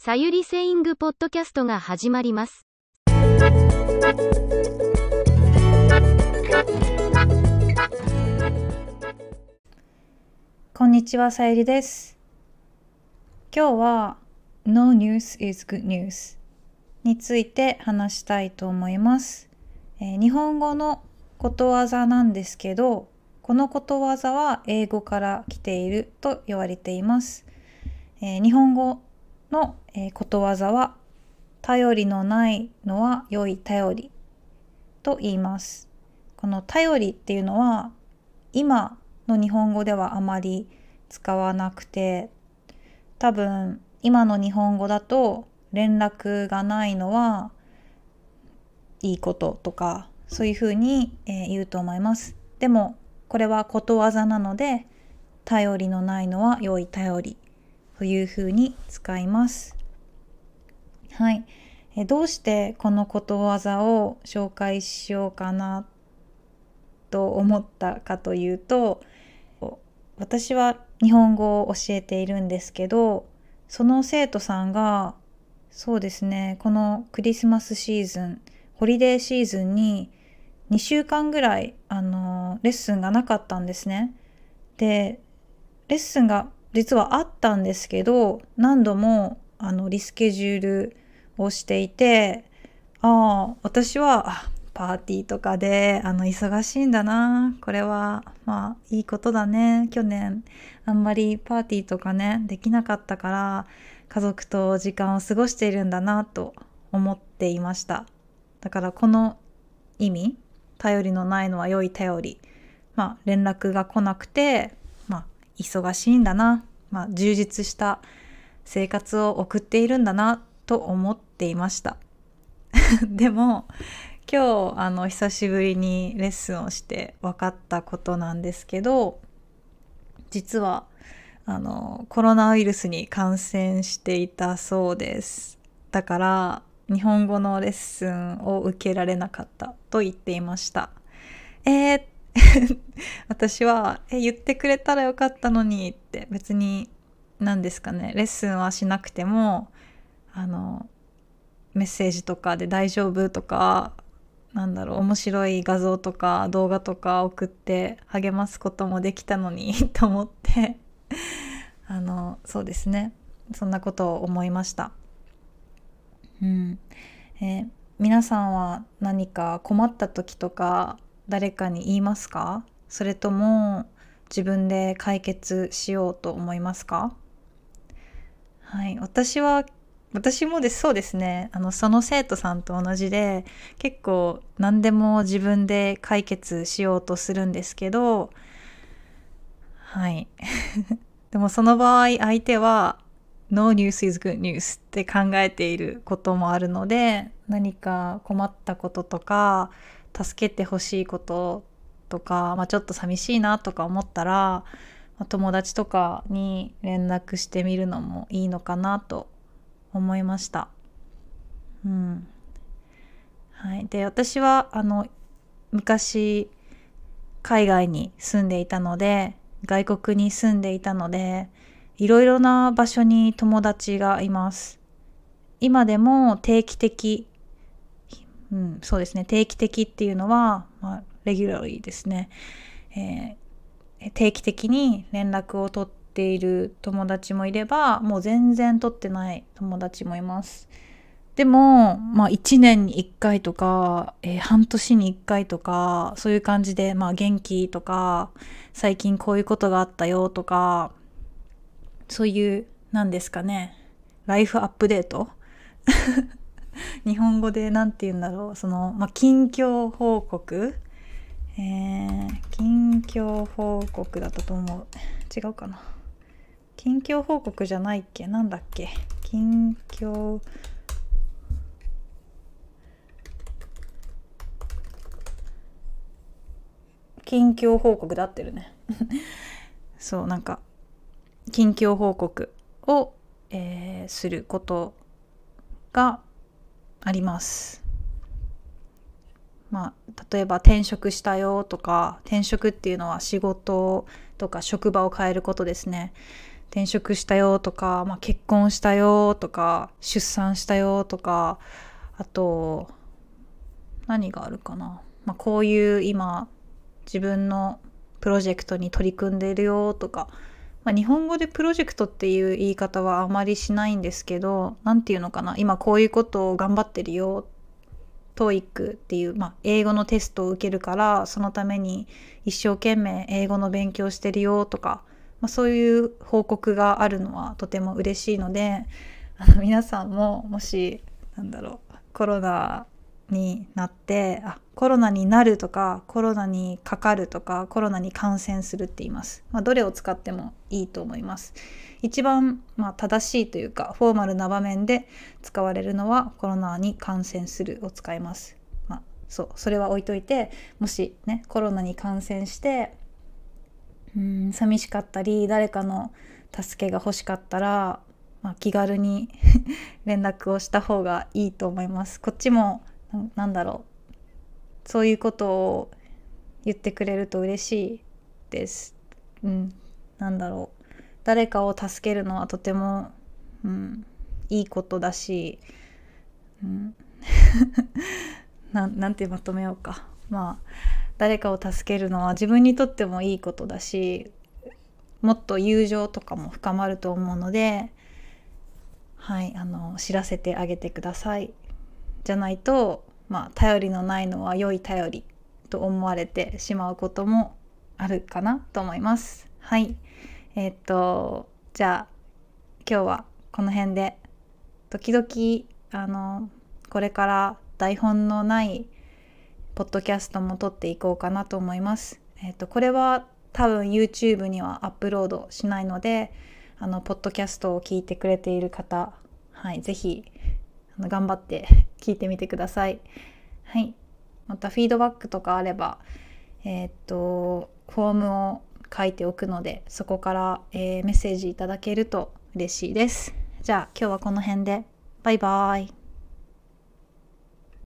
さゆりセイングポッドキャストが始まります。こんにちは、さゆりです。今日は No news is good news について話したいと思います。えー日本語のことわざなんですけど、このことわざは英語から来ていると言われています。えー日本語の、えことわざは頼りのないのは良い頼りと言います。この頼りっていうのは今の日本語ではあまり使わなくて多分今の日本語だと連絡がないのはいいこととかそういうふうに、え言うと思いますでもこれはことわざなので頼りのないのは良い頼りというふうに使いますはい、えどうしてこのことわざを紹介しようかなと思ったかというと私は日本語を教えているんですけどその生徒さんがそうですねこのクリスマスシーズンホリデーシーズンに2週間ぐらいあのレッスンがなかったんですね。でレッスンが実はあったんですけど何度もあのリスケジュールをしていてああ私はパーティーとかであの忙しいんだなこれはまあいいことだね去年あんまりパーティーとかねできなかったから家族と時間を過ごしているんだなと思っていました。だからこの意味頼りのないのは良い頼り。まあ連絡が来なくて忙しいんだな。まあ充実した生活を送っているんだなと思っていました。でも今日あの久しぶりにレッスンをして分かったことなんですけど実はあのコロナウイルスに感染していたそうです。だから日本語のレッスンを受けられなかったと言っていました。えー 私はえ言ってくれたらよかったのにって別に何ですかねレッスンはしなくてもあのメッセージとかで大丈夫とかなんだろう面白い画像とか動画とか送って励ますこともできたのに と思ってあのそうですねそんなことを思いました。うんえ皆さんは何か困った時とか誰かに言いますか？それとも自分で解決しようと思いますか？はい私は私もですそうですね。あのその生徒さんと同じで結構何でも自分で解決しようとするんですけどはい。でもその場合相手は No news is good news って考えていることもあるので何か困ったこととか助けてほしいこととか、まあ、ちょっと寂しいなとか思ったらま友達とかに連絡してみるのもいいのかなと思いました。うんはい、で私はあの昔海外に住んでいたので外国に住んでいたのでいろいろな場所に友達がいます。今でも定期的、うん、そうですね。定期的っていうのは、まあ、レギュラリーですね、えー定期的に連絡を取っている友達もいればもう全然取ってない友達もいます。でも、まあ、1年に1回とか、えー半年に1回とかそういう感じで、まあ、元気とか最近こういうことがあったよとかそういう何ですかねライフアップデート？日本語で何て言うんだろうその、まあ、近況報告。えー近況報告だったと思う。違うかな。近況報告じゃないっけ？なんだっけ？近況近況報告で合ってるね。そうなんか近況報告を、えーすることがあります。まあ、例えば転職したよとか転職っていうのは仕事とか職場を変えることですね。転職したよとか、まあ、結婚したよとか出産したよとかあと何があるかな、まあ、こういう今自分のプロジェクトに取り組んでいるよとか、まあ、日本語でプロジェクトっていう言い方はあまりしないんですけど何て言うのかな今こういうことを頑張ってるよ TOEIC っていう、まあ、英語のテストを受けるからそのために一生懸命英語の勉強してるよとか、まあ、そういう報告があるのはとても嬉しいのであの皆さんももしなんだろうコロナになってあコロナになるとかコロナにかかるとかコロナに感染するって言います、まあ、どれを使ってもいいと思います。一番、まあ、正しいというかフォーマルな場面で使われるのはコロナに感染するを使います、まあ、そうそれは置いといてもしねコロナに感染してうん寂しかったり誰かの助けが欲しかったら、まあ、気軽に 連絡をした方がいいと思います。こっちもなんだろう。そういうことを言ってくれると嬉しいです。うん、なんだろう。誰かを助けるのはとても、うん、いいことだし、うん、なんてまとめようか。まあ誰かを助けるのは自分にとってもいいことだしもっと友情とかも深まると思うのではいあの知らせてあげてください。じゃないとまあ、頼りのないのは良い頼りと思われてしまうこともあるかなと思います。はい。えー、っと、じゃあ今日はこの辺で時々あのこれから台本のないポッドキャストも撮っていこうかなと思います。えー、っとこれは多分 YouTube にはアップロードしないのであのポッドキャストを聞いてくれている方、はい、ぜひ頑張って 聞いてみてください。はい。またフィードバックとかあれば、えー、っと、フォームを書いておくので、そこから、えー、メッセージいただけると嬉しいです。じゃあ今日はこの辺で。バイバーイ。